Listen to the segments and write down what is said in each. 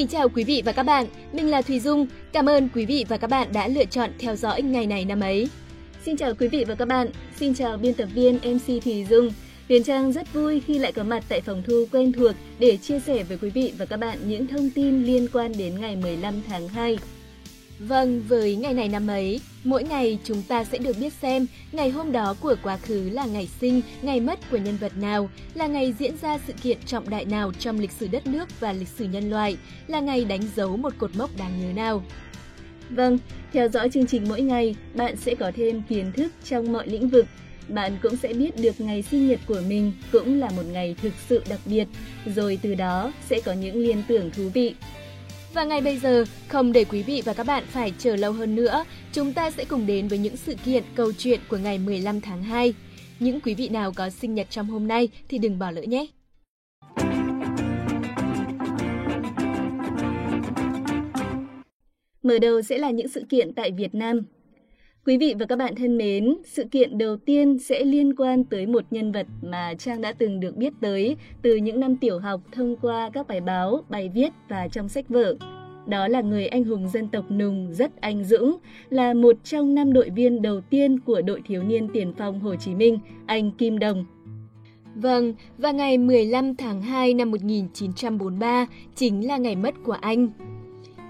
kính chào quý vị và các bạn, mình là Thùy Dung. Cảm ơn quý vị và các bạn đã lựa chọn theo dõi ngày này năm ấy. Xin chào quý vị và các bạn, xin chào biên tập viên MC Thùy Dung. Huyền Trang rất vui khi lại có mặt tại phòng thu quen thuộc để chia sẻ với quý vị và các bạn những thông tin liên quan đến ngày 15 tháng 2. Vâng, với ngày này năm ấy, mỗi ngày chúng ta sẽ được biết xem ngày hôm đó của quá khứ là ngày sinh, ngày mất của nhân vật nào, là ngày diễn ra sự kiện trọng đại nào trong lịch sử đất nước và lịch sử nhân loại, là ngày đánh dấu một cột mốc đáng nhớ nào. Vâng, theo dõi chương trình mỗi ngày, bạn sẽ có thêm kiến thức trong mọi lĩnh vực. Bạn cũng sẽ biết được ngày sinh nhật của mình cũng là một ngày thực sự đặc biệt, rồi từ đó sẽ có những liên tưởng thú vị và ngay bây giờ, không để quý vị và các bạn phải chờ lâu hơn nữa, chúng ta sẽ cùng đến với những sự kiện, câu chuyện của ngày 15 tháng 2. Những quý vị nào có sinh nhật trong hôm nay thì đừng bỏ lỡ nhé! Mở đầu sẽ là những sự kiện tại Việt Nam. Quý vị và các bạn thân mến, sự kiện đầu tiên sẽ liên quan tới một nhân vật mà Trang đã từng được biết tới từ những năm tiểu học thông qua các bài báo, bài viết và trong sách vở. Đó là người anh hùng dân tộc Nùng rất anh dũng, là một trong năm đội viên đầu tiên của đội thiếu niên tiền phong Hồ Chí Minh, anh Kim Đồng. Vâng, và ngày 15 tháng 2 năm 1943 chính là ngày mất của anh.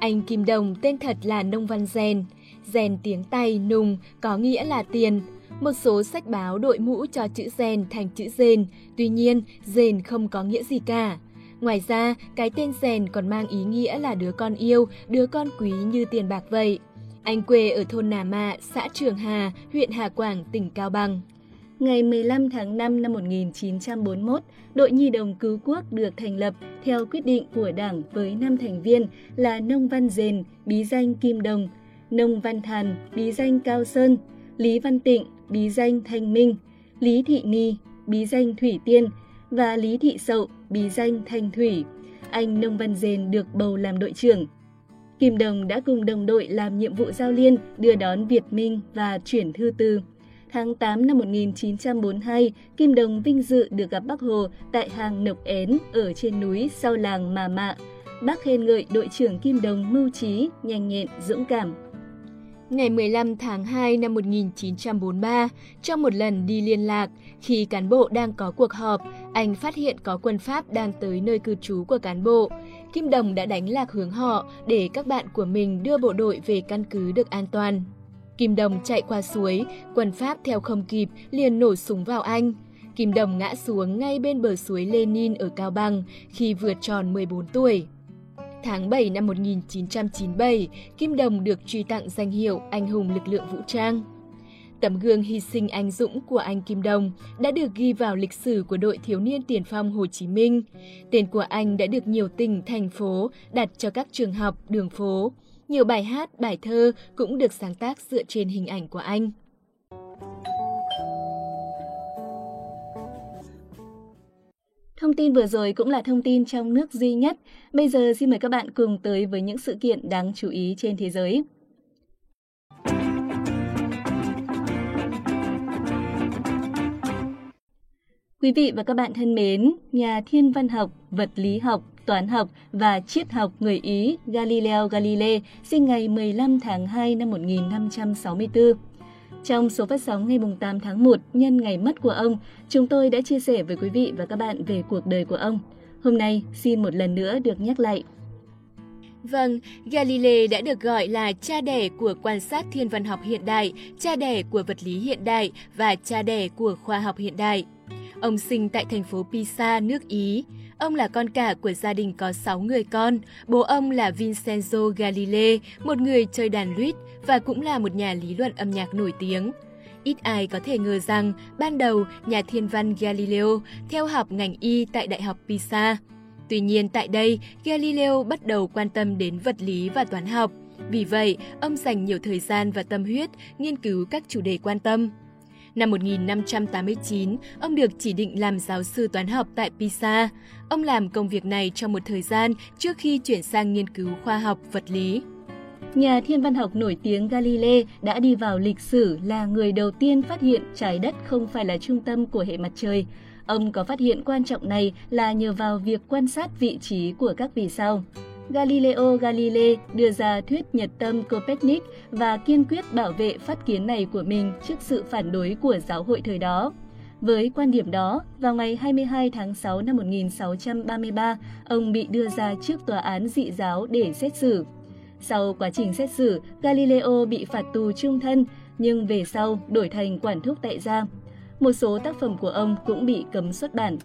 Anh Kim Đồng tên thật là Nông Văn Rèn, rèn tiếng tay nùng có nghĩa là tiền. Một số sách báo đội mũ cho chữ rèn thành chữ rền, tuy nhiên rền không có nghĩa gì cả. Ngoài ra, cái tên rèn còn mang ý nghĩa là đứa con yêu, đứa con quý như tiền bạc vậy. Anh quê ở thôn Nà Mạ, xã Trường Hà, huyện Hà Quảng, tỉnh Cao Bằng. Ngày 15 tháng 5 năm 1941, đội Nhi đồng cứu quốc được thành lập theo quyết định của Đảng với 5 thành viên là Nông Văn Dền, bí danh Kim Đồng, Nông Văn Thàn, bí danh Cao Sơn, Lý Văn Tịnh, bí danh Thanh Minh, Lý Thị Ni, bí danh Thủy Tiên và Lý Thị Sậu, bí danh Thanh Thủy. Anh Nông Văn Dền được bầu làm đội trưởng. Kim Đồng đã cùng đồng đội làm nhiệm vụ giao liên, đưa đón Việt Minh và chuyển thư từ. Tháng 8 năm 1942, Kim Đồng vinh dự được gặp Bác Hồ tại hàng Nộc Én ở trên núi sau làng Mà Mạ. Bác khen ngợi đội trưởng Kim Đồng mưu trí, nhanh nhẹn, dũng cảm, Ngày 15 tháng 2 năm 1943, trong một lần đi liên lạc, khi cán bộ đang có cuộc họp, anh phát hiện có quân Pháp đang tới nơi cư trú của cán bộ. Kim Đồng đã đánh lạc hướng họ để các bạn của mình đưa bộ đội về căn cứ được an toàn. Kim Đồng chạy qua suối, quân Pháp theo không kịp liền nổ súng vào anh. Kim Đồng ngã xuống ngay bên bờ suối Lenin ở Cao Bằng khi vừa tròn 14 tuổi. Tháng 7 năm 1997, Kim Đồng được truy tặng danh hiệu Anh hùng lực lượng vũ trang. Tấm gương hy sinh anh dũng của anh Kim Đồng đã được ghi vào lịch sử của đội thiếu niên tiền phong Hồ Chí Minh. Tên của anh đã được nhiều tỉnh, thành phố đặt cho các trường học, đường phố. Nhiều bài hát, bài thơ cũng được sáng tác dựa trên hình ảnh của anh. Thông tin vừa rồi cũng là thông tin trong nước duy nhất. Bây giờ xin mời các bạn cùng tới với những sự kiện đáng chú ý trên thế giới. Quý vị và các bạn thân mến, nhà thiên văn học, vật lý học, toán học và triết học người Ý Galileo Galilei sinh ngày 15 tháng 2 năm 1564. Trong số phát sóng ngày 8 tháng 1 nhân ngày mất của ông, chúng tôi đã chia sẻ với quý vị và các bạn về cuộc đời của ông. Hôm nay, xin một lần nữa được nhắc lại. Vâng, Galilei đã được gọi là cha đẻ của quan sát thiên văn học hiện đại, cha đẻ của vật lý hiện đại và cha đẻ của khoa học hiện đại. Ông sinh tại thành phố Pisa, nước Ý. Ông là con cả của gia đình có 6 người con. Bố ông là Vincenzo Galilei, một người chơi đàn lute và cũng là một nhà lý luận âm nhạc nổi tiếng. Ít ai có thể ngờ rằng ban đầu nhà thiên văn Galileo theo học ngành y tại Đại học Pisa. Tuy nhiên tại đây, Galileo bắt đầu quan tâm đến vật lý và toán học. Vì vậy, ông dành nhiều thời gian và tâm huyết nghiên cứu các chủ đề quan tâm. Năm 1589, ông được chỉ định làm giáo sư toán học tại Pisa. Ông làm công việc này trong một thời gian trước khi chuyển sang nghiên cứu khoa học vật lý. Nhà thiên văn học nổi tiếng Galilei đã đi vào lịch sử là người đầu tiên phát hiện trái đất không phải là trung tâm của hệ mặt trời. Ông có phát hiện quan trọng này là nhờ vào việc quan sát vị trí của các vì sao. Galileo Galilei đưa ra thuyết nhật tâm Copernic và kiên quyết bảo vệ phát kiến này của mình trước sự phản đối của giáo hội thời đó. Với quan điểm đó, vào ngày 22 tháng 6 năm 1633, ông bị đưa ra trước tòa án dị giáo để xét xử. Sau quá trình xét xử, Galileo bị phạt tù trung thân, nhưng về sau đổi thành quản thúc tại gia. Một số tác phẩm của ông cũng bị cấm xuất bản.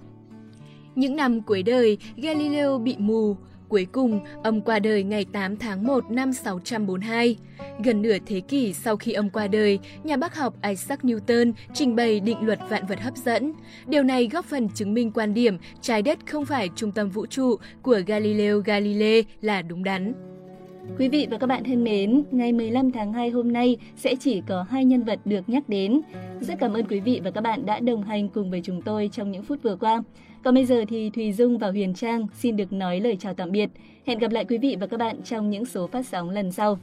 Những năm cuối đời, Galileo bị mù. Cuối cùng, ông qua đời ngày 8 tháng 1 năm 642. Gần nửa thế kỷ sau khi ông qua đời, nhà bác học Isaac Newton trình bày định luật vạn vật hấp dẫn. Điều này góp phần chứng minh quan điểm trái đất không phải trung tâm vũ trụ của Galileo Galilei là đúng đắn. Quý vị và các bạn thân mến, ngày 15 tháng 2 hôm nay sẽ chỉ có hai nhân vật được nhắc đến. Rất cảm ơn quý vị và các bạn đã đồng hành cùng với chúng tôi trong những phút vừa qua. Còn bây giờ thì Thùy Dung và Huyền Trang xin được nói lời chào tạm biệt. Hẹn gặp lại quý vị và các bạn trong những số phát sóng lần sau.